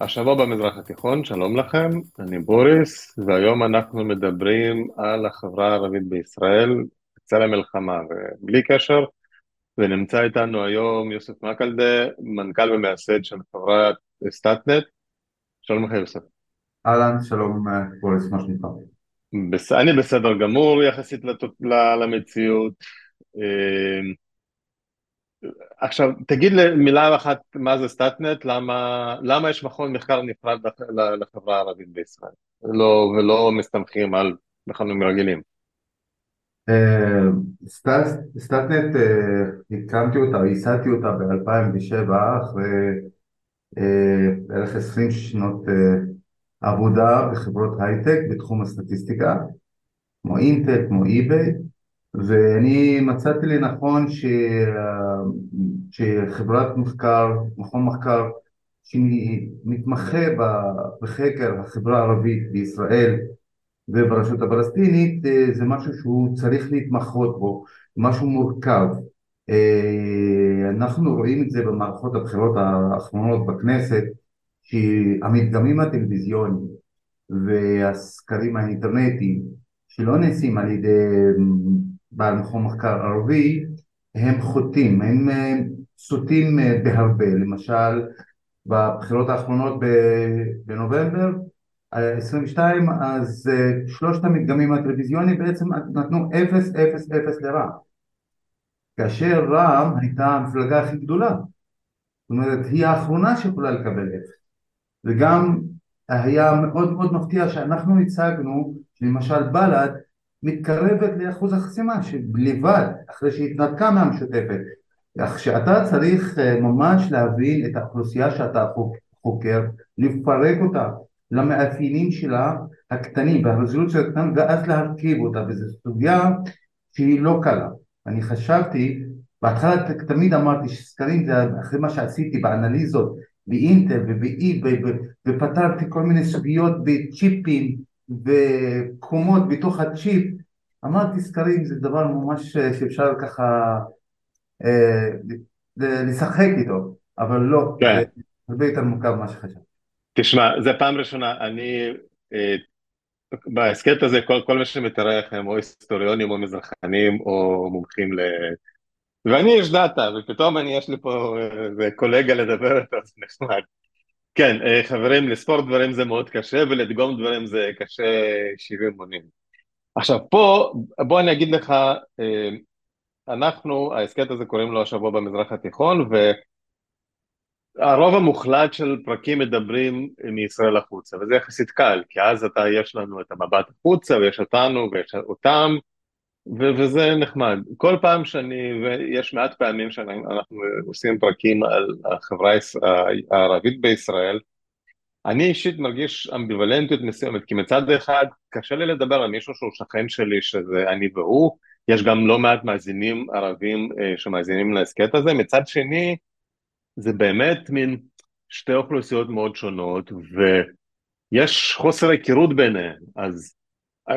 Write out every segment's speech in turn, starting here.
השבוע במזרח התיכון, שלום לכם, אני בוריס, והיום אנחנו מדברים על החברה הערבית בישראל בצל המלחמה, ובלי קשר, ונמצא איתנו היום יוסף מקלדה, מנכ"ל ומייסד של חברת סטאטנט, שלום לך יוסף. אהלן, שלום בוריס, מה שלומך? אני בסדר גמור יחסית למציאות. עכשיו, תגיד מילה אחת מה זה סטאטנט, למה, למה יש מכון מחקר נפרד לחברה הערבית בישראל, ולא, ולא מסתמכים על מכונים רגילים? אה, סטאטנט, אה, הקמתי אותה, ייסדתי אותה ב-2007, אחרי אה, בערך 20 שנות עבודה בחברות הייטק בתחום הסטטיסטיקה, כמו אינטל, כמו אי-ביי, ואני מצאתי לנכון ש... שחברת מחקר, מכון מחקר שמתמחה בחקר החברה הערבית בישראל וברשות הפלסטינית זה משהו שהוא צריך להתמחות בו, משהו מורכב. אנחנו רואים את זה במערכות הבחירות האחרונות בכנסת שהמדגמים הטלוויזיוניים והסקרים האינטרנטיים שלא נעשים על ידי בעל מכון מחקר ערבי, הם חוטאים, הם אה, סוטים אה, בהרבה, למשל בבחירות האחרונות בנובמבר 22 אז אה, שלושת המדגמים הטלוויזיוניים בעצם נתנו 0 0 0 לרע"מ. כאשר רע"מ הייתה המפלגה הכי גדולה. זאת אומרת היא האחרונה שיכולה לקבל 0 וגם היה מאוד מאוד מפתיע שאנחנו הצגנו שלמשל בל"ד מתקרבת לאחוז החסימה שלבד אחרי שהתנתקה מהמשותפת. כך שאתה צריך אה, ממש להבין את האוכלוסייה שאתה חוקר, לפרק אותה למאפיינים שלה הקטנים והרזולוציה הקטנה ואז להרכיב אותה וזו סוגיה שהיא לא קלה. אני חשבתי בהתחלה תמיד אמרתי שסקרים זה אחרי מה שעשיתי באנליזות באינטל ובאי ופתרתי כל מיני סוגיות בצ'יפים וקומות בתוך הצ'יפ, אמרתי סקרים זה דבר ממש שאפשר ככה אה, לשחק איתו, אבל לא, כן. זה הרבה יותר מורכב ממה שחשבתי. תשמע, זו פעם ראשונה, אני, אה, בהסכת הזה כל, כל מי שמתארח הם או היסטוריונים או מזרחנים או מומחים ל... ואני יש דאטה, ופתאום אני, יש לי פה איזה קולגה לדבר איתו, זה נחמד. כן, אה, חברים, לספור דברים זה מאוד קשה, ולדגום דברים זה קשה 70 מונים. עכשיו, פה, בוא אני אגיד לך, אה, אנחנו, ההסכת הזה קוראים לו השבוע במזרח התיכון, והרוב המוחלט של פרקים מדברים מישראל החוצה, וזה יחסית קל, כי אז אתה, יש לנו את המבט החוצה, ויש אותנו, ויש אותם, ו- וזה נחמד. כל פעם שאני, ויש מעט פעמים שאנחנו עושים פרקים על החברה הערבית בישראל, אני אישית מרגיש אמביוולנטיות מסוימת, כי מצד אחד קשה לי לדבר על מישהו שהוא שכן שלי, שזה אני והוא, יש גם לא מעט מאזינים ערבים אה, שמאזינים להסכת הזה, מצד שני, זה באמת מין שתי אוכלוסיות מאוד שונות, ויש חוסר היכרות ביניהן, אז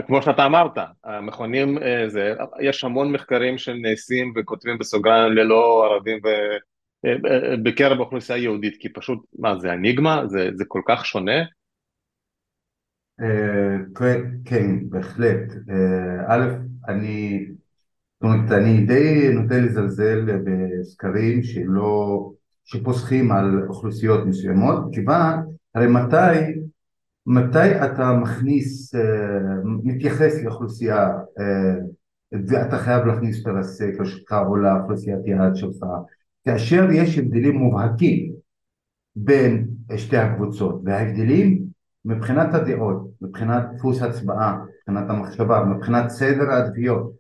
כמו שאתה אמרת, המכונים, אה, זה, יש המון מחקרים שנעשים וכותבים בסוגריים ללא ערבים ו... אה, אה, בקרב האוכלוסייה היהודית, כי פשוט, מה זה אניגמה? זה, זה כל כך שונה? כן, בהחלט. א', אני, זאת אומרת, אני די נוטה לזלזל בסקרים שלא, שפוסחים על אוכלוסיות מסוימות, כיוון, הרי מתי מתי אתה מכניס, אה, מתייחס לאוכלוסייה אה, ואתה חייב להכניס אותה לסקר שלך או לאוכלוסיית יעד שלך? כאשר יש הבדלים מובהקים בין שתי הקבוצות וההבדלים מבחינת הדעות, מבחינת דפוס הצבעה, מבחינת המחשבה, מבחינת סדר העדפיות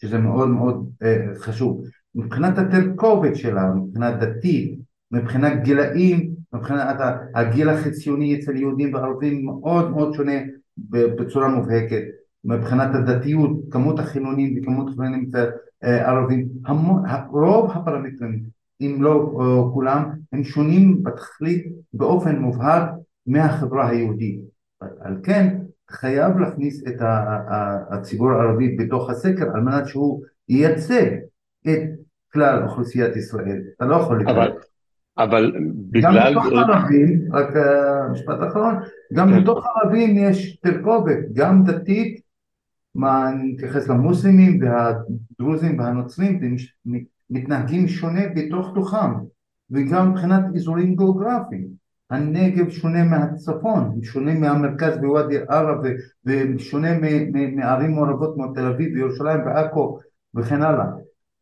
שזה מאוד מאוד אה, חשוב, מבחינת התרכובת שלה, מבחינת דתית, מבחינת גילאים מבחינת הגיל החציוני אצל יהודים וערבים מאוד מאוד שונה בצורה מובהקת. מבחינת הדתיות, כמות החילונים וכמות החילונים אצל אה, ערבים, רוב הפרמטרים אם לא אה, כולם הם שונים בתכלית באופן מובהק מהחברה היהודית. על כן חייב להכניס את הציבור הערבי בתוך הסקר על מנת שהוא ייצג את כלל אוכלוסיית ישראל. אתה לא יכול לקרוא אבל גם בגלל... בתוך ערבים, רק אה, משפט אחרון, גם כן. בתוך ערבים יש תרכובת, גם דתית, מה אני מתייחס למוסלמים והדרוזים והנוצרים, הם מתנהגים שונה בתוך תוכם, וגם מבחינת אזורים גיאוגרפיים. הנגב שונה מהצפון, שונה מהמרכז בוואדי ערה ושונה מערים מעורבות כמו תל אביב וירושלים ועכו וכן הלאה.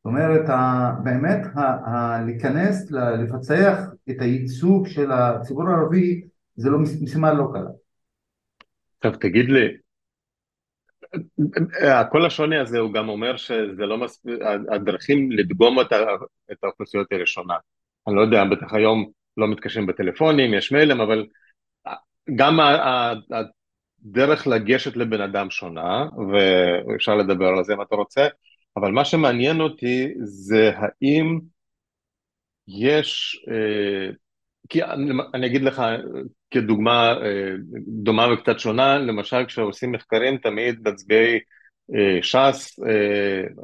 זאת אומרת, באמת להיכנס, לפצח את הייצוג של הציבור הערבי זה לא מש- משימה לא קלה. עכשיו תגיד לי, כל השוני הזה הוא גם אומר שזה לא מספיק, הדרכים לדגום את את האוכלוסיות האלה שונה. אני לא יודע, בטח היום לא מתקשרים בטלפונים, יש מיילים, אבל גם הדרך לגשת לבן אדם שונה, ואפשר לדבר על זה אם אתה רוצה, אבל מה שמעניין אותי זה האם יש, אה, כי אני, אני אגיד לך כדוגמה אה, דומה וקצת שונה, למשל כשעושים מחקרים תמיד מצביעי אה, ש"ס,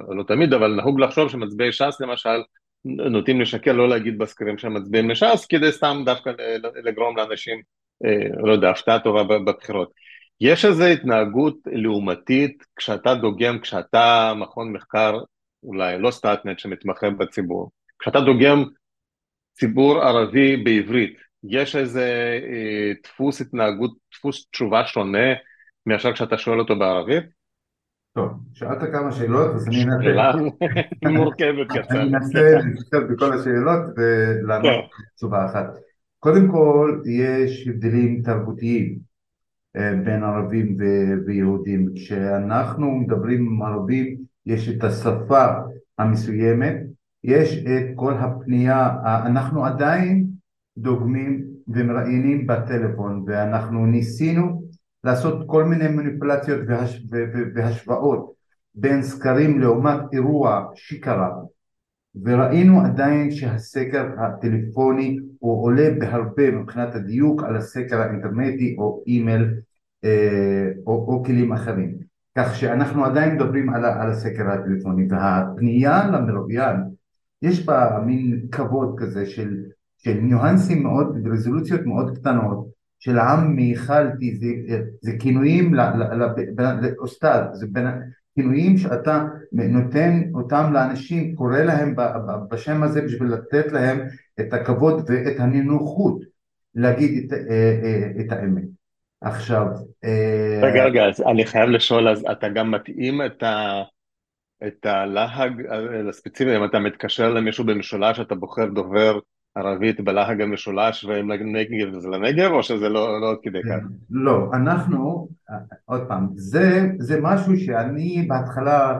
לא תמיד, אבל נהוג לחשוב שמצביעי ש"ס למשל נוטים לשקר, לא להגיד בסקרים שהם מצביעים לש"ס, כדי סתם דווקא לגרום לאנשים, לא יודע, הפתעה טובה בבחירות. יש איזו התנהגות לעומתית כשאתה דוגם, כשאתה מכון מחקר, אולי לא סטאטנט שמתמחה בציבור, כשאתה דוגם ציבור ערבי בעברית, יש איזה אה, דפוס התנהגות, דפוס תשובה שונה מאשר כשאתה שואל אותו בערבית? טוב, שאלת כמה שאלות, אז אני אנסה, שאלה מורכבת אני קצת. אנסה להתייחס בכל השאלות ולענות. תשובה אחת. קודם כל, יש הבדלים תרבותיים בין ערבים ויהודים. כשאנחנו מדברים עם ערבים, יש את השפה המסוימת, יש את כל הפנייה, אנחנו עדיין דוגמים ומראיינים בטלפון, ואנחנו ניסינו לעשות כל מיני מניפולציות והש- והשוואות בין סקרים לעומת אירוע שקרה, וראינו עדיין שהסקר הטלפוני הוא עולה בהרבה מבחינת הדיוק על הסקר האינטרנטי או אימייל אה, או, או כלים אחרים. כך שאנחנו עדיין מדברים על, על הסקר הטלפוני והפנייה למרואיין יש בה מין כבוד כזה של, של ניואנסים מאוד, רזולוציות מאוד קטנות של עמי, חלתי, זה, זה כינויים לאוסטד, זה בין, כינויים שאתה נותן אותם לאנשים, קורא להם בשם הזה בשביל לתת להם את הכבוד ואת הנינוחות להגיד את, אה, אה, את האמת. עכשיו, אה, רגע, רגע, אז אני חייב לשאול, אז אתה גם מתאים את ה... את הלהג הספציפי, אם אתה מתקשר למישהו במשולש, אתה בוחר דובר ערבית בלהג המשולש, ואם לנגב זה לנגב, או שזה לא, לא עד כדי כך? לא, אנחנו, עוד פעם, זה, זה משהו שאני בהתחלה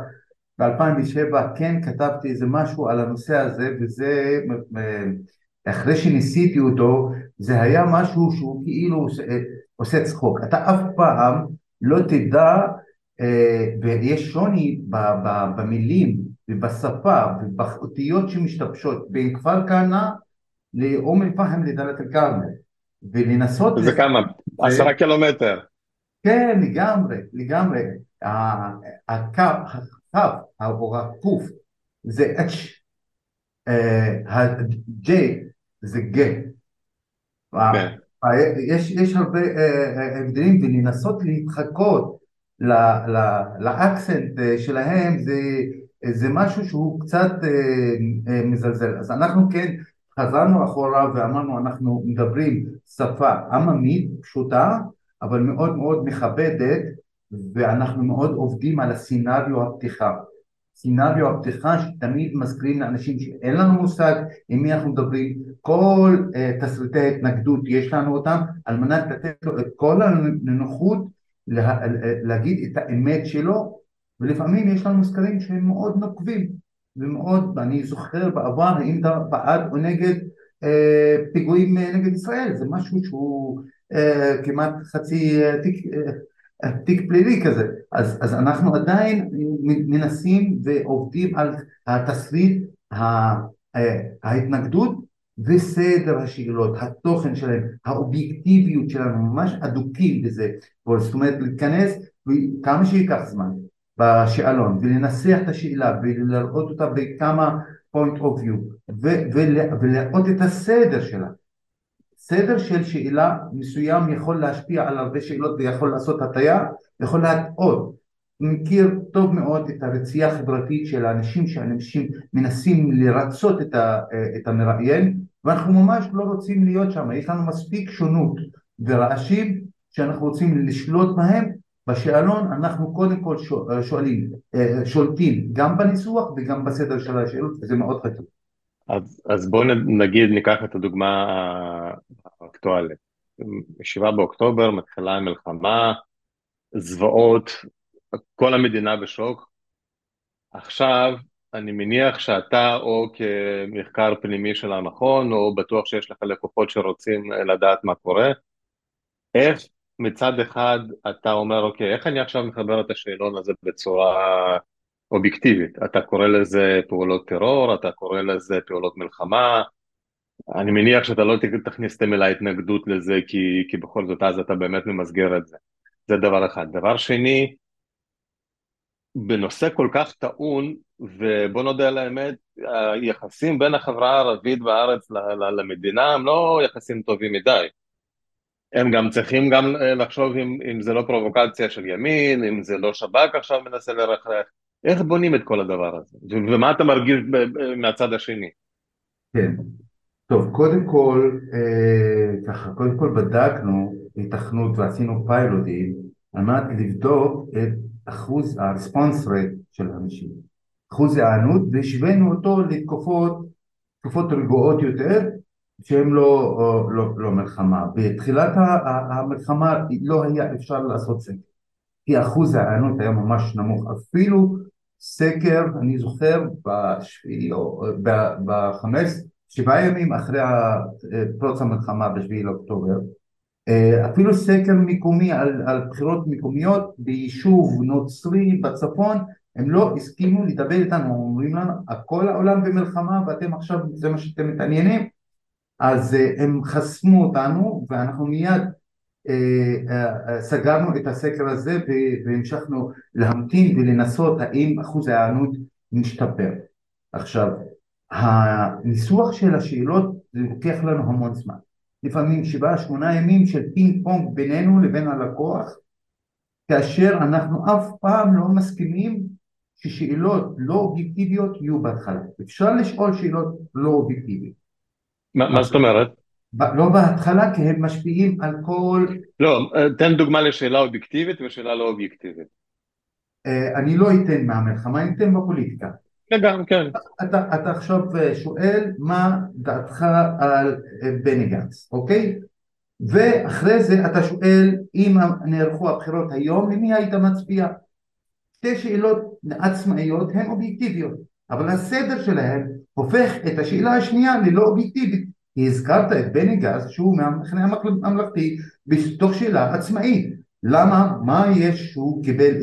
ב-2007 כן כתבתי איזה משהו על הנושא הזה וזה אה, אחרי שניסיתי אותו זה היה משהו שהוא כאילו עושה, צחוק אתה אף פעם לא תדע אה, ויש שוני ב- ב- במילים ובשפה ובאותיות שמשתבשות בין כפר כנא לאום אל-פחם לדאלית אל כרמל ולנסות זה כמה? עשרה קילומטר. כן, לגמרי, לגמרי. הקו, הקו, או הקוף, זה H, אה, ה-J זה G. כן. יש, יש הרבה אה, אה, הבדלים ולנסות להתחקות ל- ל- לאקסנט אה, שלהם זה, זה משהו שהוא קצת אה, אה, מזלזל. אז אנחנו כן חזרנו אחורה ואמרנו אנחנו מדברים שפה עממית פשוטה אבל מאוד מאוד מכבדת ואנחנו מאוד עובדים על הסצנריו הפתיחה. סצנריו הפתיחה שתמיד מזכירים לאנשים שאין לנו מושג עם מי אנחנו מדברים, כל uh, תסריטי ההתנגדות יש לנו אותם על מנת לתת לו את כל הנוחות לה, להגיד את האמת שלו ולפעמים יש לנו סקרים שהם מאוד נוקבים ומאוד, אני זוכר בעבר האם אתה בעד או נגד אה, פיגועים נגד ישראל, זה משהו שהוא אה, כמעט חצי אה, תיק, אה, תיק פלילי כזה, אז, אז אנחנו עדיין מנסים ועובדים על התסריט ההתנגדות וסדר השאלות, התוכן שלהם, האובייקטיביות שלנו, ממש אדוקים בזה, זאת אומרת להיכנס כמה שייקח זמן בשאלון ולנסח את השאלה ולראות אותה בכמה point of view ולראות את הסדר שלה. סדר של שאלה מסוים יכול להשפיע על הרבה שאלות ויכול לעשות הטיה, יכול להטעות. מכיר טוב מאוד את הרצייה החברתית של האנשים שאנשים מנסים לרצות את, ה, את המראיין ואנחנו ממש לא רוצים להיות שם, יש לנו מספיק שונות ורעשים שאנחנו רוצים לשלוט בהם בשאלון אנחנו קודם כל שואלים, שולטים גם בניסוח וגם בסדר של השאלות וזה מאוד חשוב. אז, אז בואו נגיד ניקח את הדוגמה האקטואלית. 7 באוקטובר מתחילה המלחמה, זוועות, כל המדינה בשוק. עכשיו אני מניח שאתה או כמחקר פנימי של המכון או בטוח שיש לך לקוחות שרוצים לדעת מה קורה, איך מצד אחד אתה אומר אוקיי איך אני עכשיו מחבר את השאלון הזה בצורה אובייקטיבית, אתה קורא לזה פעולות טרור, אתה קורא לזה פעולות מלחמה, אני מניח שאתה לא תכניס את המילה התנגדות לזה כי, כי בכל זאת אז אתה באמת ממסגר את זה, זה דבר אחד. דבר שני, בנושא כל כך טעון, ובוא נודה על האמת, היחסים בין החברה הערבית בארץ למדינה הם לא יחסים טובים מדי. הם גם צריכים גם לחשוב אם, אם זה לא פרובוקציה של ימין, אם זה לא שב"כ עכשיו מנסה לרחרח, איך בונים את כל הדבר הזה? ומה אתה מרגיש מהצד השני? כן, טוב, קודם כל, אה, ככה, קודם כל בדקנו התכנות ועשינו פיילוטים על מנת לבדוק את אחוז ה-response rate של אנשים, אחוז ההיענות, והשווינו אותו לתקופות, תקופות רגועות יותר, שהן לא, לא, לא מלחמה. בתחילת המלחמה לא היה אפשר לעשות סקר, כי אחוז ההיענות היה ממש נמוך, אפילו סקר, אני זוכר, בחמש, שבעה ימים אחרי פרוץ המלחמה בשביעי לאוקטובר, אה, אפילו סקר מקומי על, על בחירות מקומיות ביישוב נוצרי בצפון הם לא הסכימו לדבר איתנו, אומרים לנו כל העולם במלחמה ואתם עכשיו זה מה שאתם מתעניינים. אז אה, הם חסמו אותנו ואנחנו מיד סגרנו את הסקר הזה והמשכנו להמתין ולנסות האם אחוז ההיענות משתפר. עכשיו הניסוח של השאלות זה לוקח לנו המון זמן לפעמים שבעה שמונה ימים של פינג פונג בינינו לבין הלקוח כאשר אנחנו אף פעם לא מסכימים ששאלות לא אובייקטיביות יהיו בהתחלה אפשר לשאול שאלות לא אובייקטיביות מה זאת אומרת? לא בהתחלה כי הם משפיעים על כל... לא, תן דוגמה לשאלה אובייקטיבית ושאלה לא אובייקטיבית. אה, אני לא אתן מהמלחמה, אני אתן בפוליטיקה. גם, כן. אתה, אתה עכשיו שואל מה דעתך על אה, בני גנץ, אוקיי? ואחרי זה אתה שואל אם נערכו הבחירות היום, למי היית מצביע? שתי שאלות עצמאיות הן אובייקטיביות, אבל הסדר שלהן הופך את השאלה השנייה ללא אובייקטיבית. כי הזכרת את בני גז שהוא מהמחנה הממלכתי בתוך שאלה עצמאית. למה? מה יש שהוא קיבל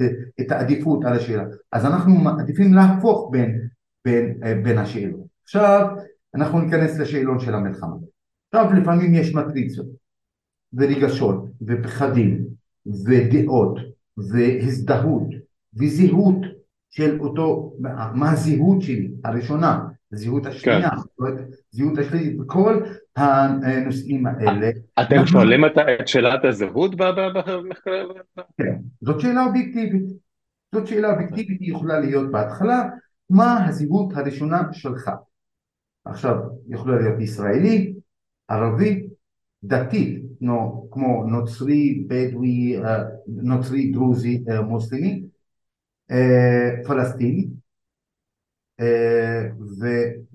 את העדיפות על השאלה? אז אנחנו מעדיפים להפוך בין, בין, בין השאלות. עכשיו אנחנו ניכנס לשאלון של המלחמה. עכשיו לפעמים יש מטריצות ורגשות ופחדים ודעות והזדהות וזהות של אותו, מה הזהות שלי הראשונה השנייה, כן. זהות השלילית, כל הנושאים האלה. אתם שואלים את שאלת הזהות במחקר? כן, זאת שאלה אובייקטיבית. זאת שאלה אובייקטיבית, היא יכולה להיות בהתחלה, מה הזהות הראשונה שלך? עכשיו, יכולה להיות ישראלי, ערבי, דתי, כמו נוצרי, בדואי, אה, נוצרי, דרוזי, אה, מוסלמי, אה, פלסטיני, ו,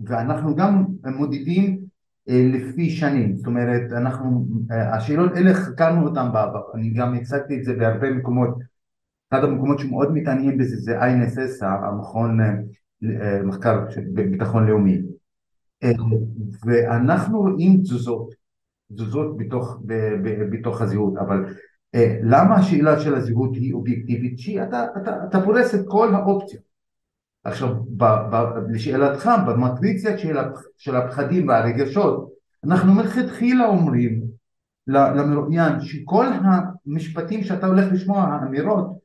ואנחנו גם מודדים אה, לפי שנים, זאת אומרת אנחנו, אה, השאלות האלה חקרנו אותן בעבר, אני גם הצגתי את זה בהרבה מקומות, אחד המקומות שמאוד מתעניין בזה זה INSS, המכון מחקר בביטחון לאומי, ואנחנו רואים תזוזות, תזוזות בתוך, בתוך הזהות, אבל למה השאלה של הזהות היא אובייקטיבית? שאתה אתה, אתה פורס את כל האופציות עכשיו, ב, ב, לשאלתך, במטריציה של, של הפחדים והרגשות, אנחנו מלכתחילה אומרים למרואיין שכל המשפטים שאתה הולך לשמוע, האמירות,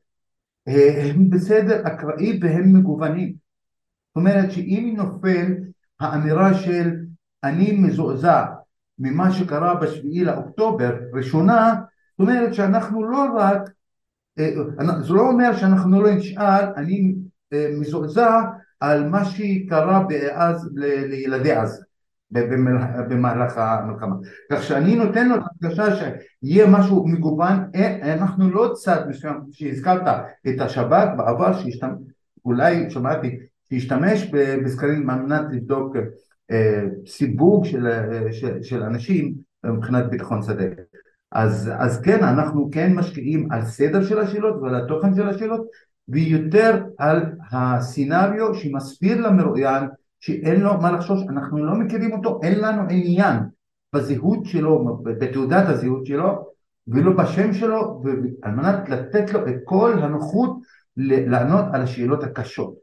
אה, הם בסדר אקראי והם מגוונים. זאת אומרת שאם נופל האמירה של אני מזועזע ממה שקרה בשביעי לאוקטובר ראשונה, זאת אומרת שאנחנו לא רק, אה, זה לא אומר שאנחנו לא נשאל, אני אה, מזועזע על מה שקרה אז לילדי עזה במהלך המלחמה. כך שאני נותן לו את הרגשה שיהיה משהו מגוון, אה, אנחנו לא צד מסוים, שהזכרת את השב"כ בעבר, אולי שמעתי, שהשתמש בסקרים על מנת לבדוק אה, סיווג של, אה, של, של אנשים מבחינת ביטחון שדה. אז, אז כן, אנחנו כן משקיעים על סדר של השאלות ועל התוכן של השאלות ויותר על הסצנריו שמסביר למרואיין שאין לו מה לחשוש, אנחנו לא מכירים אותו, אין לנו עניין בזהות שלו, בתעודת הזהות שלו ולא בשם שלו, על מנת לתת לו את כל הנוחות לענות על השאלות הקשות.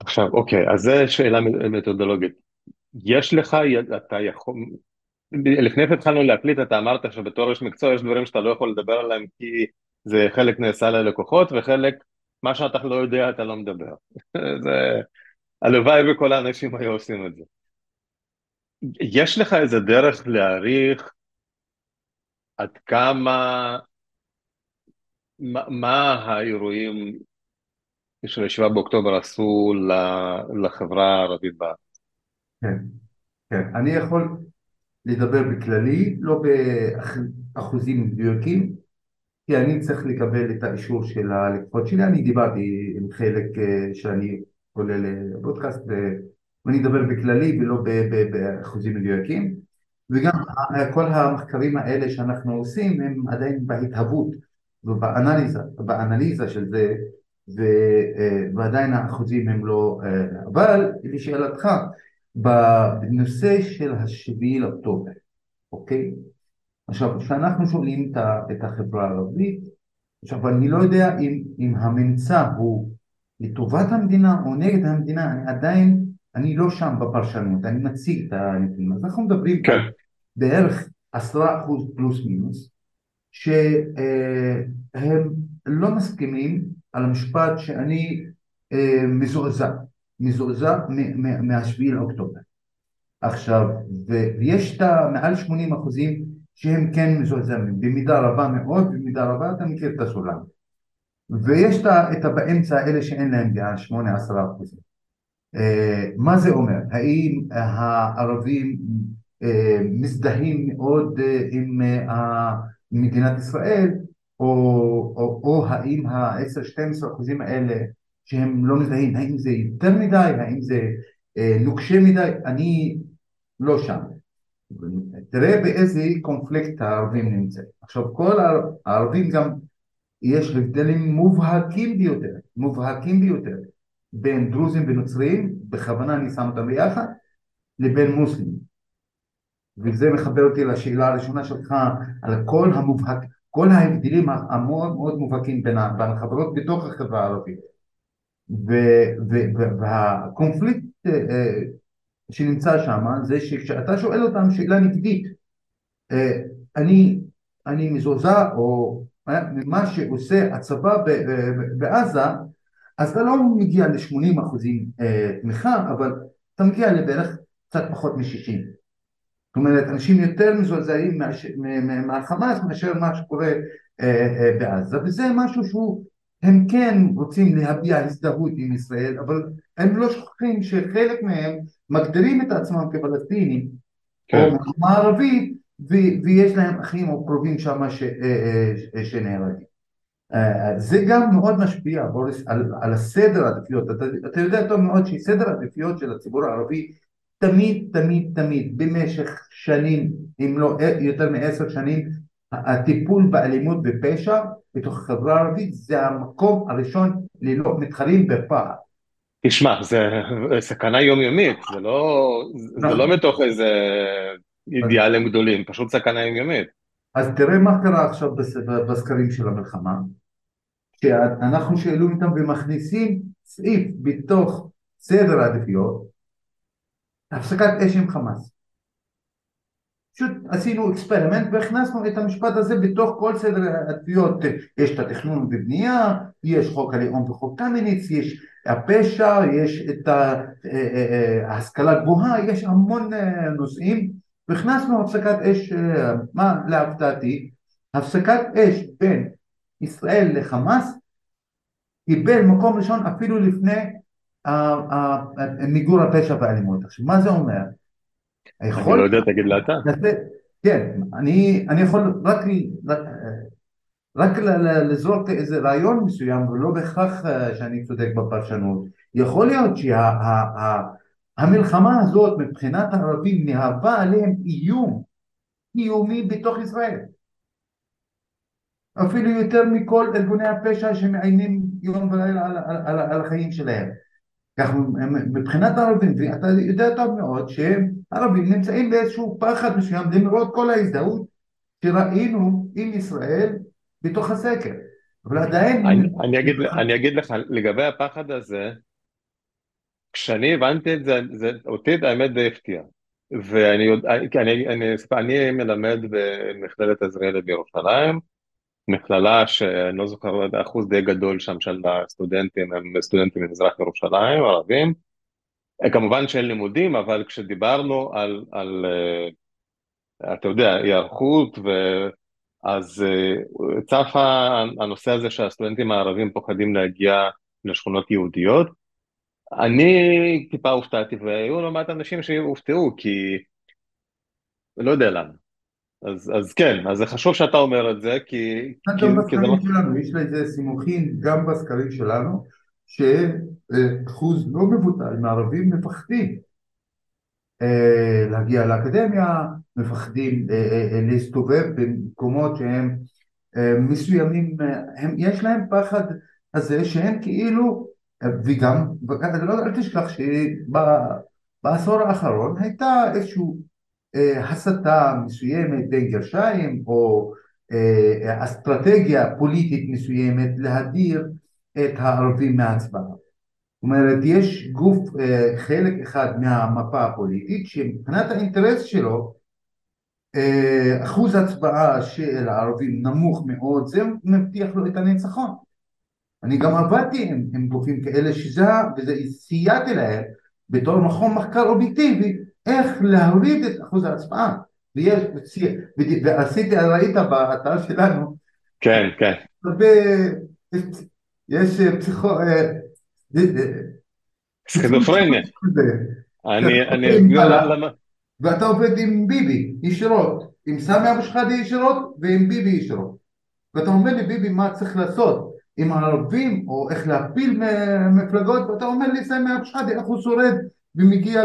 עכשיו, אוקיי, אז זו שאלה מתודולוגית. יש לך, אתה יכול, לפני שהתחלנו להקליט אתה אמרת שבתור איש מקצוע יש דברים שאתה לא יכול לדבר עליהם כי זה חלק נעשה ללקוחות וחלק, מה שאתה לא יודע אתה לא מדבר. זה, הלוואי וכל האנשים היו עושים את זה. יש לך איזה דרך להעריך עד כמה, מה, מה האירועים של הישיבה באוקטובר עשו לחברה הערבית בארץ? כן, כן. אני יכול לדבר בכללי, לא באחוזים מדויקים, כי אני צריך לקבל את האישור של הלקוחות שלי. אני דיברתי עם חלק אה, שאני עולה לפודקאסט, ואני אדבר בכללי ולא באחוזים מדויקים. וגם כל המחקרים האלה שאנחנו עושים הם עדיין בהתהוות ובאנליזה, באנליזה של זה אה, ועדיין האחוזים הם לא... אה, אבל לשאלתך, בנושא של השביעי לאוקטובר, אוקיי? עכשיו, כשאנחנו שואלים את החברה הערבית, עכשיו אני לא יודע אם, אם הממצא הוא לטובת המדינה או נגד המדינה, אני עדיין, אני לא שם בפרשנות, אני מציג את הנתונים. אז אנחנו מדברים כן. בערך עשרה אחוז פלוס מינוס, שהם לא מסכימים על המשפט שאני אה, מזועזע, מזועזע מהשביעי לאוקטובר. עכשיו, ויש את המעל 80 אחוזים שהם כן מזועזעים, במידה רבה מאוד, במידה רבה אתה מכיר את הסולם. ויש את באמצע אלה שאין להם דעה, 8-10 אחוזים. אה, מה זה אומר? האם הערבים אה, מזדהים מאוד אה, עם מדינת ישראל או, או, או האם ה-10-12 אחוזים האלה שהם לא מזדהים, האם זה יותר מדי, האם זה נוקשה מדי, אני לא שם. תראה באיזה קונפליקט הערבים נמצאים. עכשיו כל הערבים גם יש הבדלים מובהקים ביותר, מובהקים ביותר בין דרוזים ונוצרים, בכוונה אני שם אותם ביחד, לבין מוסלמים. וזה מחבר אותי לשאלה הראשונה שלך על כל המובהק, כל ההבדלים המאוד מאוד מובהקים בין החברות בתוך החברה הערבית והקונפליקט אה, אה, שנמצא שם זה שכשאתה שואל אותם שאלה נגדית אה, אני, אני מזועזע או ממה שעושה הצבא בעזה אז אתה לא מגיע ל-80 אחוזים תמיכה אבל אתה מגיע לבערך קצת פחות מ-60 זאת אומרת, אנשים יותר מזועזעים מהחמאס מאשר מה שקורה אה, אה, בעזה, וזה משהו שהוא, הם כן רוצים להביע הזדהות עם ישראל, אבל הם לא שוכחים שחלק מהם מגדירים את עצמם כפלסטינים, כן. או מלחמה ערבית, ויש להם אחים או קרובים שם אה, שנהרגים. זה גם מאוד משפיע, בוריס, על, על הסדר העדיפויות. אתה, אתה יודע טוב מאוד שסדר העדיפויות של הציבור הערבי תמיד, תמיד, תמיד, במשך שנים, אם לא יותר מעשר שנים, הטיפול באלימות ופשע בתוך החברה הערבית זה המקום הראשון ללא מתחרים בפער. תשמע, זה סכנה יומיומית, זה לא, זה לא נכון. מתוך איזה אידיאלים גדולים, פשוט סכנה יומיומית. אז תראה מה קרה עכשיו בסקרים של המלחמה, שאנחנו שואלים אותם ומכניסים סעיף בתוך סדר העדיפויות הפסקת אש עם חמאס. פשוט עשינו אקספרימנט והכנסנו את המשפט הזה בתוך כל סדר העדיפויות יש את התכנון ובנייה, יש חוק הלאום וחוק קמיניץ, יש הפשע, יש את ההשכלה גבוהה, יש המון נושאים והכנסנו הפסקת אש, מה להפתעתי, הפסקת אש בין ישראל לחמאס קיבל מקום ראשון אפילו לפני מיגור הפשע והאלימות. עכשיו מה זה אומר? אני לא יודע, תגיד לה אתה. כן, אני, אני יכול רק, רק, רק לזרוק איזה רעיון מסוים ולא בהכרח אה, שאני צודק בפרשנות. יכול להיות שהמלחמה שה, הזאת מבחינת הערבים מהווה עליהם איום קיומי בתוך ישראל. אפילו יותר מכל ארגוני הפשע שמאיימים יום ולילה על, על, על, על החיים שלהם. כך מבחינת הערבים, ואתה יודע טוב מאוד שערבים נמצאים באיזשהו פחד מסוים למרות כל ההזדהות שראינו עם ישראל בתוך הסקר. אבל עדיין... אני, אני, אגיד, אני אגיד לך, לגבי הפחד הזה, כשאני הבנתי את זה, זה אותי האמת די הפתיע. ואני אני, אני, אני מלמד במכללת עזריאלי בירושלים, מכללה שאני לא זוכר, אחוז די גדול שם של הסטודנטים הם סטודנטים ממזרח ירושלים, ערבים. כמובן שאין לימודים, אבל כשדיברנו על, על אתה יודע, היערכות, אז צף הנושא הזה שהסטודנטים הערבים פוחדים להגיע לשכונות יהודיות. אני טיפה הופתעתי, והיו לא מעט אנשים שהופתעו, כי לא יודע למה. אז, אז כן, אז זה חשוב שאתה אומר את זה, כי... גם בסקרים לא... שלנו, יש לזה סימוכים גם בסקרים שלנו, שאחוז לא מבוטל מערבים מפחדים אה, להגיע לאקדמיה, מפחדים אה, אה, להסתובב במקומות שהם מסוימים, הם, יש להם פחד הזה שהם כאילו, וגם, לא, אל תשכח שבעשור האחרון הייתה איזשהו אה, הסתה מסוימת בין גרשיים או אסטרטגיה פוליטית מסוימת להדיר את הערבים מההצבעה. זאת אומרת יש גוף, אה, חלק אחד מהמפה הפוליטית שמבחינת האינטרס שלו אחוז הצבעה של הערבים נמוך מאוד זה מבטיח לו את הניצחון. אני גם עבדתי עם, עם גופים כאלה שזה, וזה סייעתי להם בתור מכון מחקר אובייקטיבי איך להוריד את אחוז ההצבעה. ויש, ועשיתי, ראית באתר שלנו, כן, כן. יש פסיכו... סכיזופרניה. אני אסביר למה. ואתה עובד עם ביבי ישירות, עם סמי אבו שחאדה ישירות ועם ביבי ישירות. ואתה אומר לי ביבי מה צריך לעשות עם הערבים או איך להפיל מפלגות ואתה אומר לי סמי אבו שחאדה איך הוא שורד ומגיע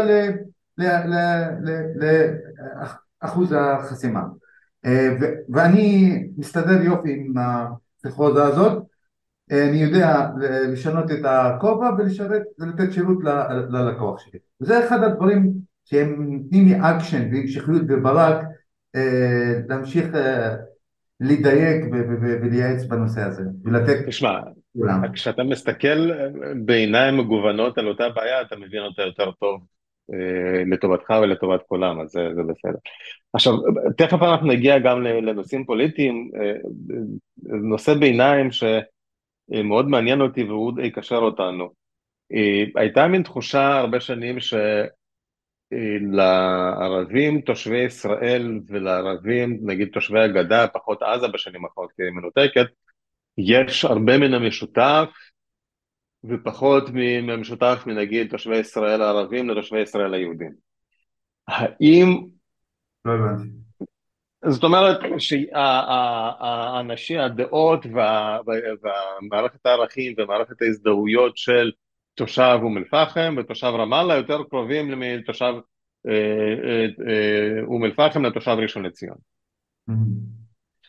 לאחוז החסימה. אה, ואני מסתדר יופי עם הפסיכוזה הזאת, אה, אני יודע לשנות את הכובע ולשרת ולתת שירות ללקוח שלי. וזה אחד הדברים שהם נותנים לי אקשן והמשכיות וברק אה, להמשיך לדייק ולייעץ בנושא הזה ולתת... תשמע, כשאתה מסתכל בעיניים מגוונות על אותה בעיה אתה מבין אותה יותר טוב אה, לטובתך ולטובת כולם, אז זה, זה בסדר. עכשיו, תכף אנחנו נגיע גם לנושאים פוליטיים, אה, נושא ביניים שמאוד מעניין אותי והוא די יקשר אותנו. אה, הייתה מין תחושה הרבה שנים שלערבים תושבי ישראל ולערבים, נגיד תושבי הגדה, פחות עזה בשנים האחרונות כי היא מנותקת, יש הרבה מן המשותף ופחות ממשותף מנגיד תושבי ישראל הערבים לתושבי ישראל היהודים. האם... לא הבנתי. זאת אומרת שהאנשים, הדעות וה, והמערכת הערכים ומערכת ההזדהויות של תושב אום אל-פחם ותושב רמאללה יותר קרובים מתושב אה, אה, אה, אום אל-פחם לתושב ראשון לציון.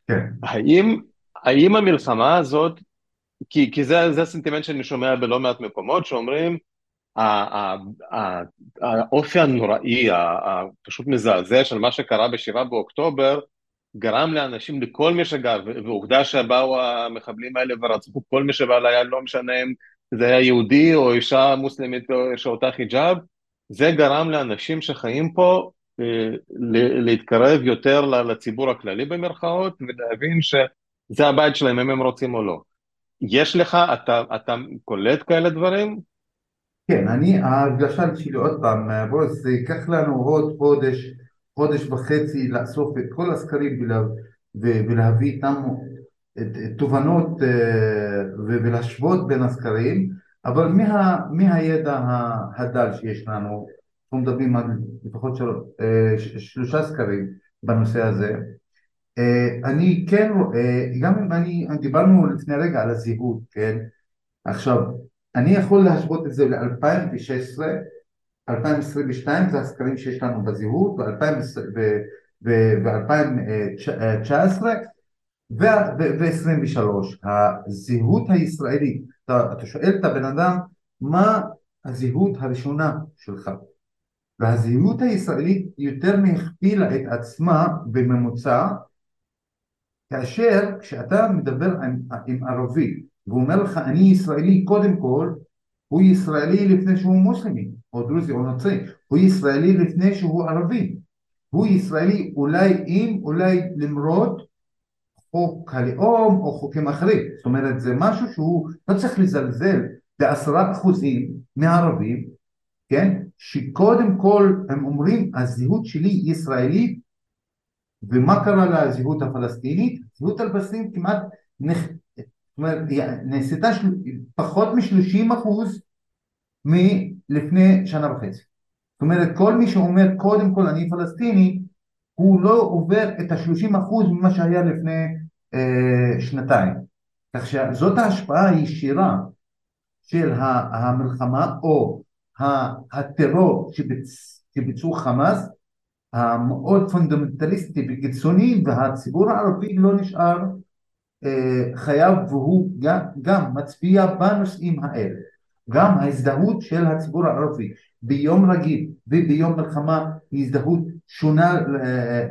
כן. האם, האם המלחמה הזאת כי, כי זה, זה הסנטימנט שאני שומע בלא מעט מקומות שאומרים האופי הנוראי, הפשוט מזעזע של מה שקרה בשבעה באוקטובר גרם לאנשים, לכל מי שגר, ועובדה שבאו המחבלים האלה ורצחו כל מי שבא ליד, לא משנה אם זה היה יהודי או אישה מוסלמית שאותה חיג'אב, זה גרם לאנשים שחיים פה להתקרב יותר לציבור הכללי במרכאות ולהבין שזה הבית שלהם אם הם רוצים או לא. יש לך, אתה, אתה קולט כאלה דברים? כן, אני, ההרגשה שלי עוד פעם, בוא, זה ייקח לנו עוד חודש, חודש וחצי לאסוף את כל הסקרים ולה, ולהביא איתם תובנות אה, ולהשוות בין הסקרים, אבל מה, מהידע הדל שיש לנו, אנחנו מדברים על לפחות של, אה, שלושה סקרים בנושא הזה, אה, אני כן רואה, גם אם אני, דיברנו לפני רגע על הזהות, כן? עכשיו, אני יכול להשוות את זה ל-2016, 2022 זה הסקרים שיש לנו בזהות, ו-2019 ו-23. הזהות הישראלית, אתה, אתה שואל את הבן אדם מה הזהות הראשונה שלך, והזהות הישראלית יותר מהכפילה את עצמה בממוצע כאשר כשאתה מדבר עם, עם ערבי והוא אומר לך אני ישראלי קודם כל הוא ישראלי לפני שהוא מוסלמי או דרוזי או נוצרי. הוא ישראלי לפני שהוא ערבי. הוא ישראלי אולי עם אולי למרות חוק הלאום או חוקים אחרים. זאת אומרת זה משהו שהוא לא צריך לזלזל בעשרה אחוזים מהערבים כן? שקודם כל הם אומרים הזהות שלי ישראלית. ומה קרה לזהות הפלסטינית? הזהות הפלסטינית כמעט נח... נעשתה של... פחות מ-30 אחוז מלפני שנה וחצי. זאת אומרת כל מי שאומר קודם כל אני פלסטיני הוא לא עובר את ה-30 אחוז ממה שהיה לפני אה, שנתיים. כך שזאת ההשפעה הישירה של המלחמה או הטרור שביצ... שביצעו חמאס המאוד פונדמנטליסטי וקיצוני והציבור הערבי לא נשאר חייב והוא גם, גם מצביע בנושאים האלה. גם ההזדהות של הציבור הערבי ביום רגיל וביום מלחמה היא הזדהות שונה אה,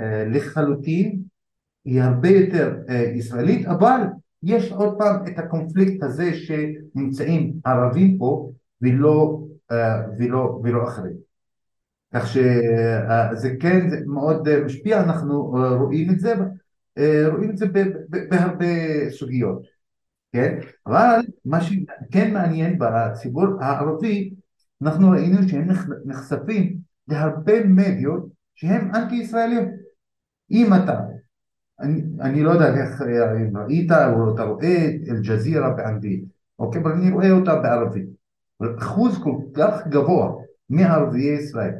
אה, לחלוטין. היא הרבה יותר ישראלית אבל יש עוד פעם את הקונפליקט הזה שנמצאים ערבים פה ולא, ולא, ולא אחרים. כך שזה כן זה מאוד משפיע, אנחנו רואים את זה, רואים את זה בהרבה סוגיות, כן? אבל מה שכן מעניין בציבור הערבי, אנחנו ראינו שהם נחשפים להרבה מדיות שהן אנטי ישראליות. אם אתה, אני, אני לא יודע איך ראית או אתה רואה את אל-ג'זירה באנגלית, אוקיי? אבל אני רואה אותה בערבית. אחוז כל כך גבוה מערביי ישראל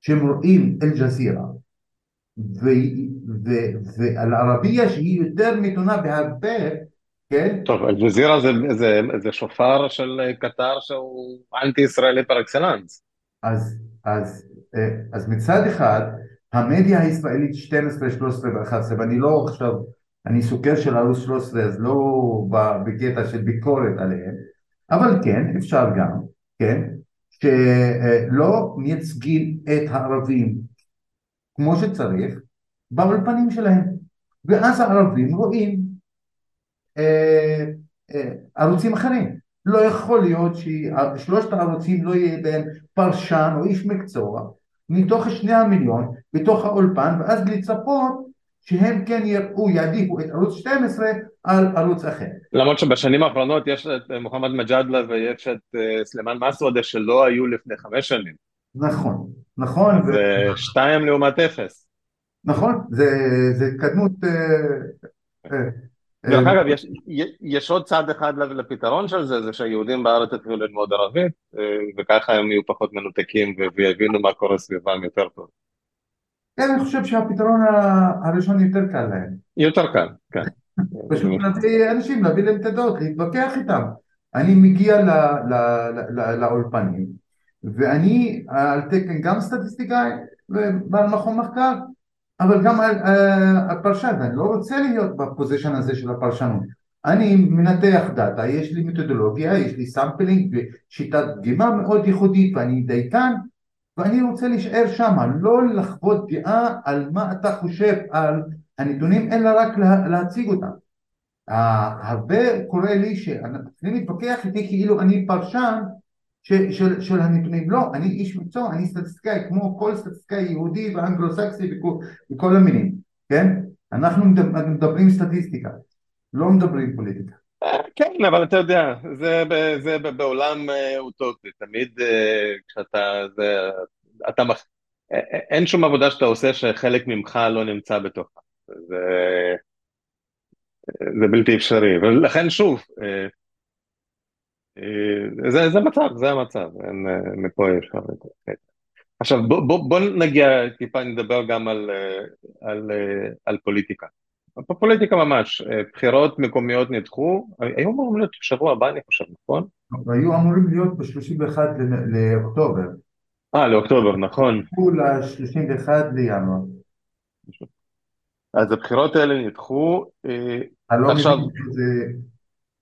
שהם רואים אל-ג'זירה ועל ערבייה שהיא יותר מתונה בהרבה, כן? טוב, אל-ג'זירה זה, זה, זה שופר של קטר שהוא אנטי ישראלי פר אקסלנס. אז, אז, אז מצד אחד המדיה הישראלית 12, 13 ו-11 ואני לא עכשיו, אני סוקר של ערוץ 13 אז לא בקטע של ביקורת עליהם אבל כן, אפשר גם, כן? שלא מייצגים את הערבים כמו שצריך באולפנים שלהם ואז הערבים רואים אה, אה, ערוצים אחרים לא יכול להיות ששלושת הערוצים לא יהיה בהם פרשן או איש מקצוע מתוך שני המיליון בתוך האולפן ואז לצפות שהם כן יראו, יעדיפו את ערוץ 12 על ערוץ אחר. למרות שבשנים האחרונות יש את מוחמד מג'אדלה ויש את אה, סלימאן מסעודה שלא היו לפני חמש שנים. נכון, נכון. זה ו... שתיים לעומת אפס. נכון, זה, זה קדמות... אה, אה, דרך אגב, יש, יש עוד צד אחד לפתרון של זה, זה שהיהודים בארץ יתחילו ללמוד ערבית, וככה הם יהיו פחות מנותקים ויבינו מה קורה סביבם יותר טוב. כן, אני חושב שהפתרון הראשון יותר קל להם. יותר קל, כן. פשוט להביא אנשים, להביא להם את הדעות, להתווכח איתם. אני מגיע לאולפנים, ואני על תקן גם סטטיסטיקאי ובעל מכון מחקר, אבל גם על, על פרשן, ואני לא רוצה להיות ב position הזה של הפרשנות. אני מנתח דאטה, יש לי מתודולוגיה, יש לי sampling ושיטת דגימה מאוד ייחודית ואני דייקן ואני רוצה להישאר שם, לא לחוות דעה על מה אתה חושב על הנתונים, אלא רק לה, להציג אותם. הרבה קורה לי שאני מתווכח איתי כאילו אני פרשן של, של, הנתונים. לא, אני איש מקצוע, אני סטטיסטיקאי כמו כל סטטיסטיקאי יהודי ואנגלו-סקסי וכל המינים, כן? אנחנו מדברים סטטיסטיקה, לא מדברים פוליטיקה. כן, אבל אתה יודע, זה, זה בעולם אה, אוטופי, תמיד אה, כשאתה, זה, אתה, אה, אין שום עבודה שאתה עושה שחלק ממך לא נמצא בתוכה, זה, זה בלתי אפשרי, ולכן שוב, זה, זה מצב, זה המצב, אין, מפה אפשר לתת. עכשיו בוא, בוא, בוא נגיע, טיפה נדבר גם על, על, על פוליטיקה. פוליטיקה ממש, אה, בחירות מקומיות נדחו, היו אמורים להיות בשבוע הבא אני חושב, נכון? היו אמורים להיות ב-31 לאוקטובר. אה, לאוקטובר, נכון. נדחו ל-31 לינואר. אז הבחירות האלה נדחו, אה, לא עכשיו...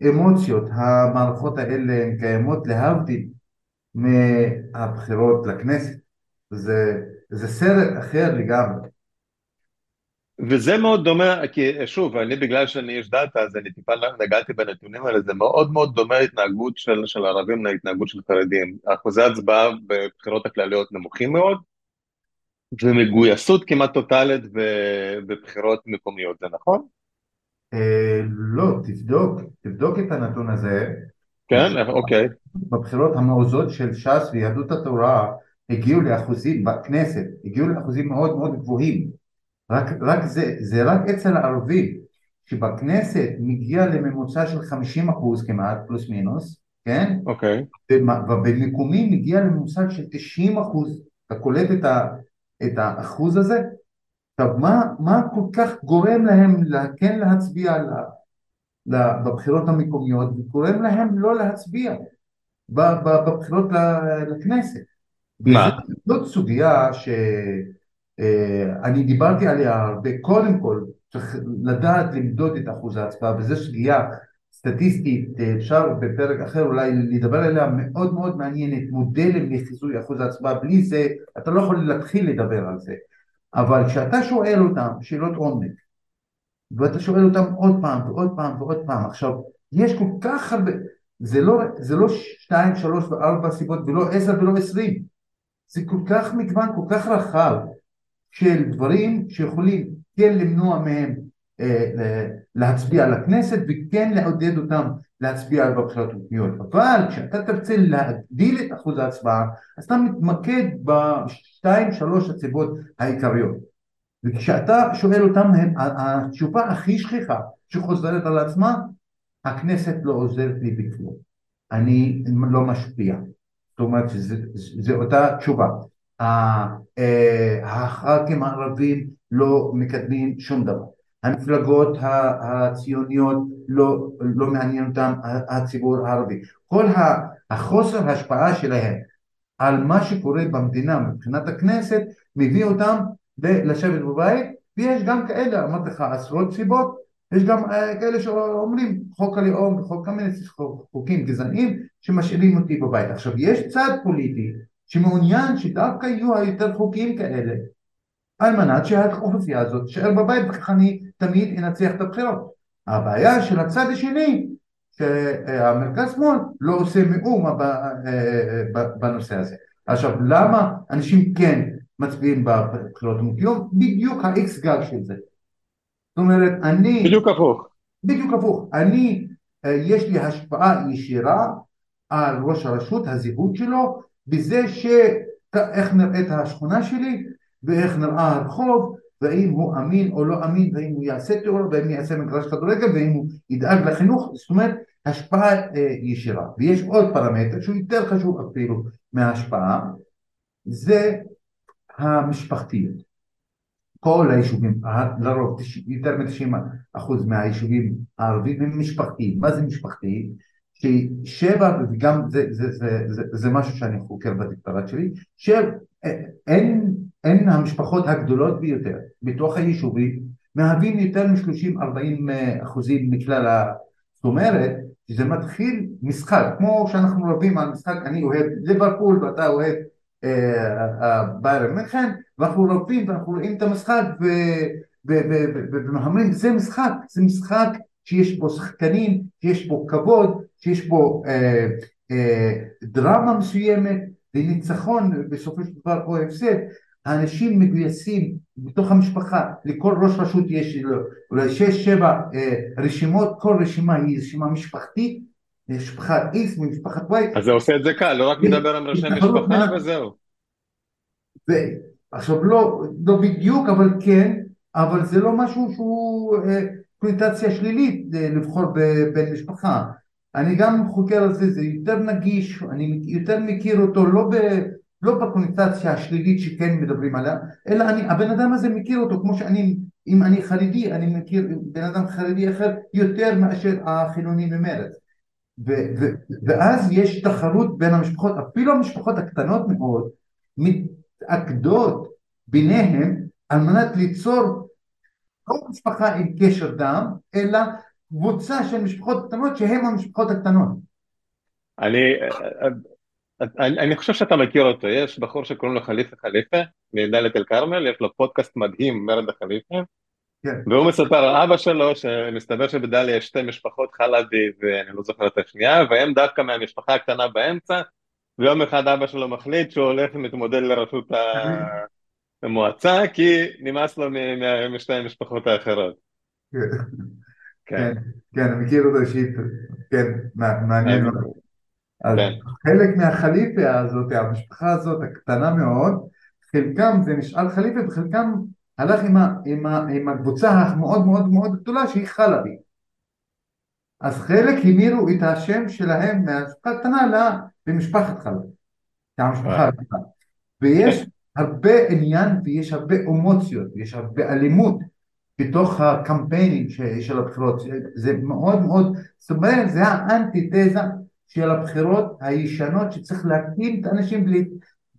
אמוציות, המערכות האלה הן קיימות להבדיל מהבחירות לכנסת, זה, זה סרט אחר לגמרי. וזה מאוד דומה, כי שוב, אני בגלל שאני איש דאטה, אז אני טיפה נגעתי בנתונים האלה, זה מאוד מאוד דומה להתנהגות של, של ערבים להתנהגות של חרדים. אחוזי הצבעה בבחירות הכלליות נמוכים מאוד, ומגויסות כמעט טוטאלית בבחירות מקומיות, זה נכון? אה, לא, תבדוק, תבדוק את הנתון הזה. כן, אוקיי. בבחירות המעוזות של ש"ס ויהדות התורה הגיעו לאחוזים בכנסת, הגיעו לאחוזים מאוד מאוד גבוהים. רק, רק זה, זה רק אצל הערבים, שבכנסת מגיע לממוצע של 50 אחוז כמעט, פלוס מינוס, כן? אוקיי. Okay. ובמקומים מגיע לממוצע של 90 אחוז, אתה קולט את, ה, את האחוז הזה? עכשיו, מה, מה כל כך גורם להם כן להצביע בבחירות המקומיות, וגורם להם לא להצביע בבחירות לכנסת? מה? זאת סוגיה ש... אה, דיברתי עליה הרבה, קודם כל צריך לדעת למדוד את אחוז ההצבעה וזו שגיאה סטטיסטית, אה, אפשר בפרק אחר אולי לדבר עליה מאוד מאוד מעניינת, מודלים לחיזוי אחוז ההצבעה, בלי זה אתה לא יכול להתחיל לדבר על זה, אבל כשאתה שואל אותם שאלות עומק ואתה שואל אותם עוד פעם ועוד פעם ועוד פעם, עכשיו יש כל כך הרבה, זה לא, זה לא שתיים, שלוש וארבע סיבות ולא עשר ולא עשרים, זה כל כך מגוון, כל כך רחב של דברים שיכולים כן למנוע מהם להצביע לכנסת וכן לעודד אותם להצביע בבחירות המקומיות. אבל כשאתה תרצה להגדיל את אחוז ההצבעה, אז אתה מתמקד בשתיים שלוש הסיבות העיקריות. וכשאתה שואל אותם, התשובה הכי שכיחה שחוזרת על עצמה, הכנסת לא עוזרת לי בכלום. אני לא משפיע. זאת אומרת, זו אותה תשובה. אה, הח"כים הערבים לא מקדמים שום דבר. המפלגות הציוניות לא, לא מעניין אותם הציבור הערבי. כל החוסר השפעה שלהם על מה שקורה במדינה מבחינת הכנסת מביא אותם לשבת בבית ויש גם כאלה, אמרתי לך עשרות סיבות, יש גם אה, כאלה שאומרים חוק הלאום וחוק קמיניץ, חוקים גזעניים שמשאירים אותי בבית. עכשיו יש צד פוליטי שמעוניין שדווקא יהיו היותר חוקיים כאלה על מנת שהאוכלוסייה הזאת תישאר בבית וככה אני תמיד אנצח את הבחירות. הבעיה של הצד השני שהמרכז שמאל לא עושה מאומה בנושא הזה. עכשיו למה אנשים כן מצביעים בבחירות המוקיות? בדיוק האיקס גג של זה. זאת אומרת אני... בדיוק הפוך. בדיוק הפוך. אני יש לי השפעה ישירה על ראש הרשות, הזהות שלו, בזה שאיך נראית השכונה שלי ואיך נראה הרחוב והאם הוא אמין או לא אמין והאם הוא יעשה טרור והאם יעשה מגרש כדורגל והאם הוא ידאג לחינוך זאת אומרת השפעה אה, ישירה. ויש עוד פרמטר שהוא יותר חשוב אפילו מההשפעה זה המשפחתיות. כל היישובים, לרוב יותר מ-90% מהיישובים הערבים הם משפחתיים. מה זה משפחתי? ששבע, וגם זה, זה, זה, זה, זה משהו שאני חוקר בדוקטורט שלי, שאין המשפחות הגדולות ביותר בתוך היישובים מהווים יותר מ-30-40 אחוזים מכלל ה... זאת אומרת, שזה מתחיל משחק, כמו שאנחנו רבים על משחק, אני אוהב ליברפול ואתה אוהב ביירן מינכן, ואנחנו רבים ואנחנו רואים את המשחק ואומרים זה משחק, זה משחק שיש בו שחקנים, שיש בו כבוד, שיש בו אה, דרמה מסוימת וניצחון בסופו של דבר או הפסד, האנשים מגויסים בתוך המשפחה, לכל ראש רשות יש אולי שש שבע רשימות, כל רשימה היא רשימה משפחתית, משפחת X ומשפחת Y. אז זה עושה את זה קל, לא רק מדבר עם ראשי משפחה וזהו. עכשיו לא, לא בדיוק, אבל כן, אבל זה לא משהו שהוא קונוטציה שלילית לבחור בבן משפחה. אני גם חוקר על זה, זה יותר נגיש, אני יותר מכיר אותו לא, ב, לא בקונוטציה השלילית שכן מדברים עליה, אלא אני, הבן אדם הזה מכיר אותו כמו שאני, אם אני חרדי, אני מכיר בן אדם חרדי אחר יותר מאשר החילוני ממרץ. ו, ו, ואז יש תחרות בין המשפחות, אפילו המשפחות הקטנות מאוד מתאגדות ביניהם על מנת ליצור לא משפחה עם קשר דם, אלא קבוצה של משפחות קטנות שהן המשפחות הקטנות. אני, אני, אני חושב שאתה מכיר אותו, יש בחור שקוראים לו חליפה חליפה מדאלית אל כרמל, יש לו פודקאסט מדהים, מרד החליפה, כן. והוא מספר על אבא שלו שמסתבר שבדליה יש שתי משפחות חלבי ואני לא זוכר את השנייה, והם דווקא מהמשפחה הקטנה באמצע, ויום אחד אבא שלו מחליט שהוא הולך ומתמודד לראשות המועצה כי נמאס לו משתי המשפחות האחרות. כן. כן, כן, אני מכיר אותו אישית, כן, מעניין. אז כן. חלק מהחליפה הזאת, המשפחה הזאת הקטנה מאוד, חלקם זה נשאר חליפה וחלקם הלך עם, ה, עם, ה, עם הקבוצה המאוד מאוד מאוד גדולה שהיא חלבי. אז חלק המירו את השם שלהם מהמשפחה הקטנה למשפחת חלבי. המשפחה הקטנה. ויש הרבה עניין ויש הרבה אמוציות, ויש הרבה אלימות בתוך הקמפיינים של הבחירות, זה מאוד מאוד, זאת אומרת זה האנטיתזה של הבחירות הישנות שצריך להקים את האנשים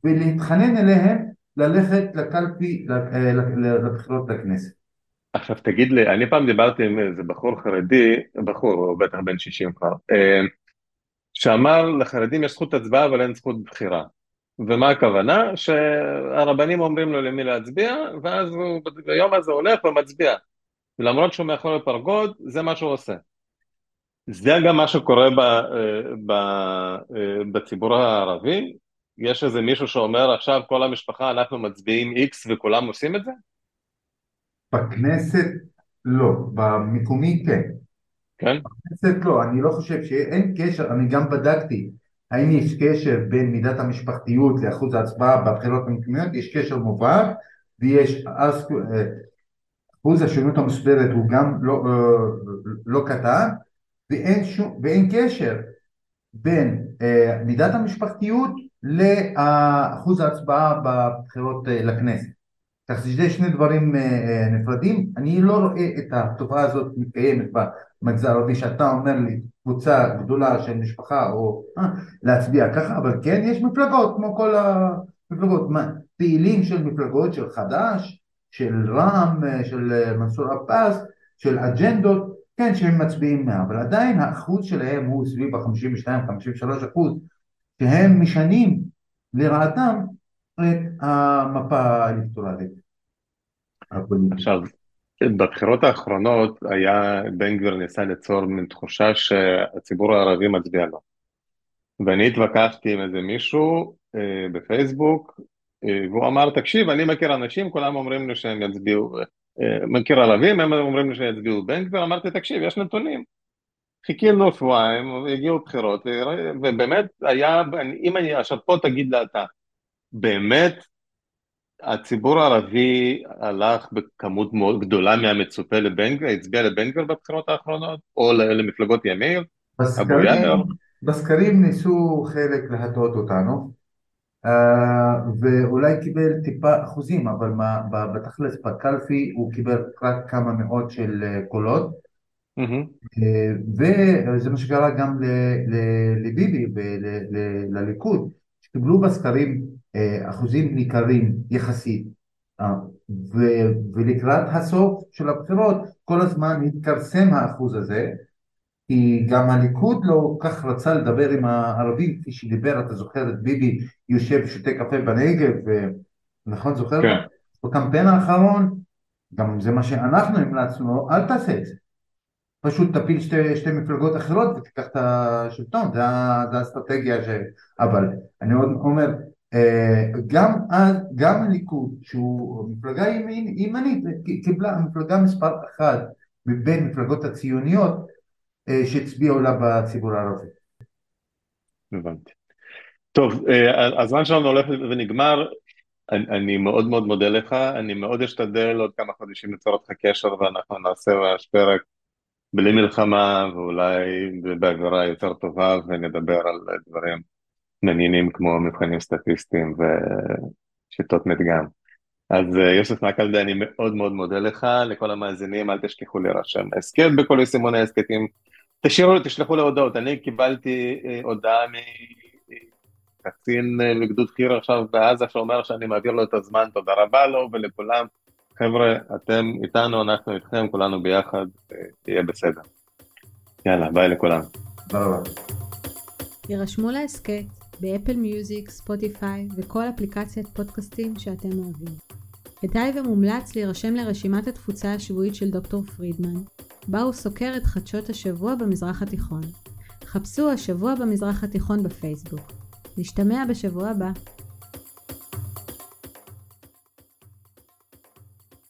ולהתחנן אליהם ללכת לקלפי לבחירות לכנסת. עכשיו תגיד לי, אני פעם דיברתי עם איזה בחור חרדי, בחור, הוא בטח בן 60 כבר, אה, שאמר לחרדים יש זכות הצבעה אבל אין זכות בחירה. ומה הכוונה? שהרבנים אומרים לו למי להצביע, ואז הוא ביום הזה הולך ומצביע. למרות שהוא מאחורי פרגוד, זה מה שהוא עושה. זה גם מה שקורה ב, ב, בציבור הערבי? יש איזה מישהו שאומר עכשיו כל המשפחה אנחנו מצביעים איקס וכולם עושים את זה? בכנסת לא, במקומי כן. כן? בכנסת לא, אני לא חושב שאין קשר, אני גם בדקתי האם יש קשר בין מידת המשפחתיות לאחוז ההצבעה בבחירות המקומיות? יש קשר מובהק ויש אז אחוז השונות המוסברת הוא גם לא, אה, לא קטן ואין, שום, ואין קשר בין אה, מידת המשפחתיות לאחוז ההצבעה בבחירות אה, לכנסת. כך שזה שני דברים נפרדים. אני לא רואה את התופעה הזאת מתקיימת במגזר הערבי שאתה אומר לי קבוצה גדולה של משפחה או אה, להצביע ככה, אבל כן יש מפלגות כמו כל המפלגות, פעילים של מפלגות של חד"ש, של רע"מ, של מנסור עבאס, של אג'נדות, כן שהם מצביעים מה, אבל עדיין האחוז שלהם הוא סביב ה-52-53 אחוז, שהם משנים לרעתם את המפה האלקטורלית. עכשיו בבחירות האחרונות היה, בן גביר ניסה ליצור מין תחושה שהציבור הערבי מצביע לו. ואני התווכחתי עם איזה מישהו אה, בפייסבוק, אה, והוא אמר, תקשיב, אני מכיר אנשים, כולם אומרים לי שהם יצביעו, אה, מכיר ערבים, הם אומרים לי שיצביעו בן גביר, אמרתי, תקשיב, יש נתונים. חיכינו שבועיים, הגיעו בחירות, ובאמת היה, אם אני, עכשיו פה תגיד לה אתה, באמת הציבור הערבי הלך בכמות מאוד גדולה מהמצופה לבן גביר, הצביע לבן גביר בבחירות האחרונות, או למפלגות ימין, אבו יאיר? בסקרים ניסו חלק להטעות אותנו, ואולי קיבל טיפה אחוזים, אבל מה, בתכלס בקלפי הוא קיבל רק כמה מאות של אה, קולות, mm-hmm. וזה מה שקרה גם לביבי ולליכוד, שקיבלו בסקרים אה, אחוזים ניכרים יחסית. אה, ולקראת הסוף של הבחירות כל הזמן התכרסם האחוז הזה כי גם הליכוד לא כך רצה לדבר עם הערבים כפי שדיבר, אתה זוכר את ביבי יושב ושותה קפה בנגב, נכון זוכר? כן. בקמפיין האחרון, גם זה מה שאנחנו המלצנו, אל תעשה את זה. פשוט תפיל שתי, שתי מפלגות אחרות ותיקח את השלטון, זה, זה האסטרטגיה ש... אבל אני עוד אומר, אה, גם, גם הליכוד, שהוא מפלגה ימין, ימנית, קיבלה מפלגה מספר אחת מבין מפלגות הציוניות שהצביעו לה בציבור הערבי. הבנתי. טוב, אה, הזמן שלנו הולך ונגמר, אני, אני מאוד מאוד מודה לך, אני מאוד אשתדל עוד כמה חודשים ליצור אותך קשר ואנחנו נעשה פרק בלי מלחמה ואולי באווירה יותר טובה ונדבר על דברים מעניינים כמו מבחנים סטטיסטיים ושיטות מדגם. אז אה, יוסף מקלדה, אני מאוד מאוד מודה לך, לכל המאזינים, אל תשכחו להירשם הסכת בכל יישומוני ההסכתים, תשאירו, תשלחו להודעות, אני קיבלתי אה, הודעה מקצין אה, מגדוד חי"ר עכשיו בעזה שאומר שאני מעביר לו את הזמן, תודה רבה לו ולכולם. חבר'ה, אתם איתנו, אנחנו איתכם, כולנו ביחד, יהיה בסדר. יאללה, ביי לכולם. תודה רבה. יירשמו להסכת באפל מיוזיק, ספוטיפיי וכל אפליקציית פודקאסטים שאתם אוהבים. כדאי ומומלץ להירשם לרשימת התפוצה השבועית של דוקטור פרידמן, בה הוא סוקר את חדשות השבוע במזרח התיכון. חפשו השבוע במזרח התיכון בפייסבוק. נשתמע בשבוע הבא.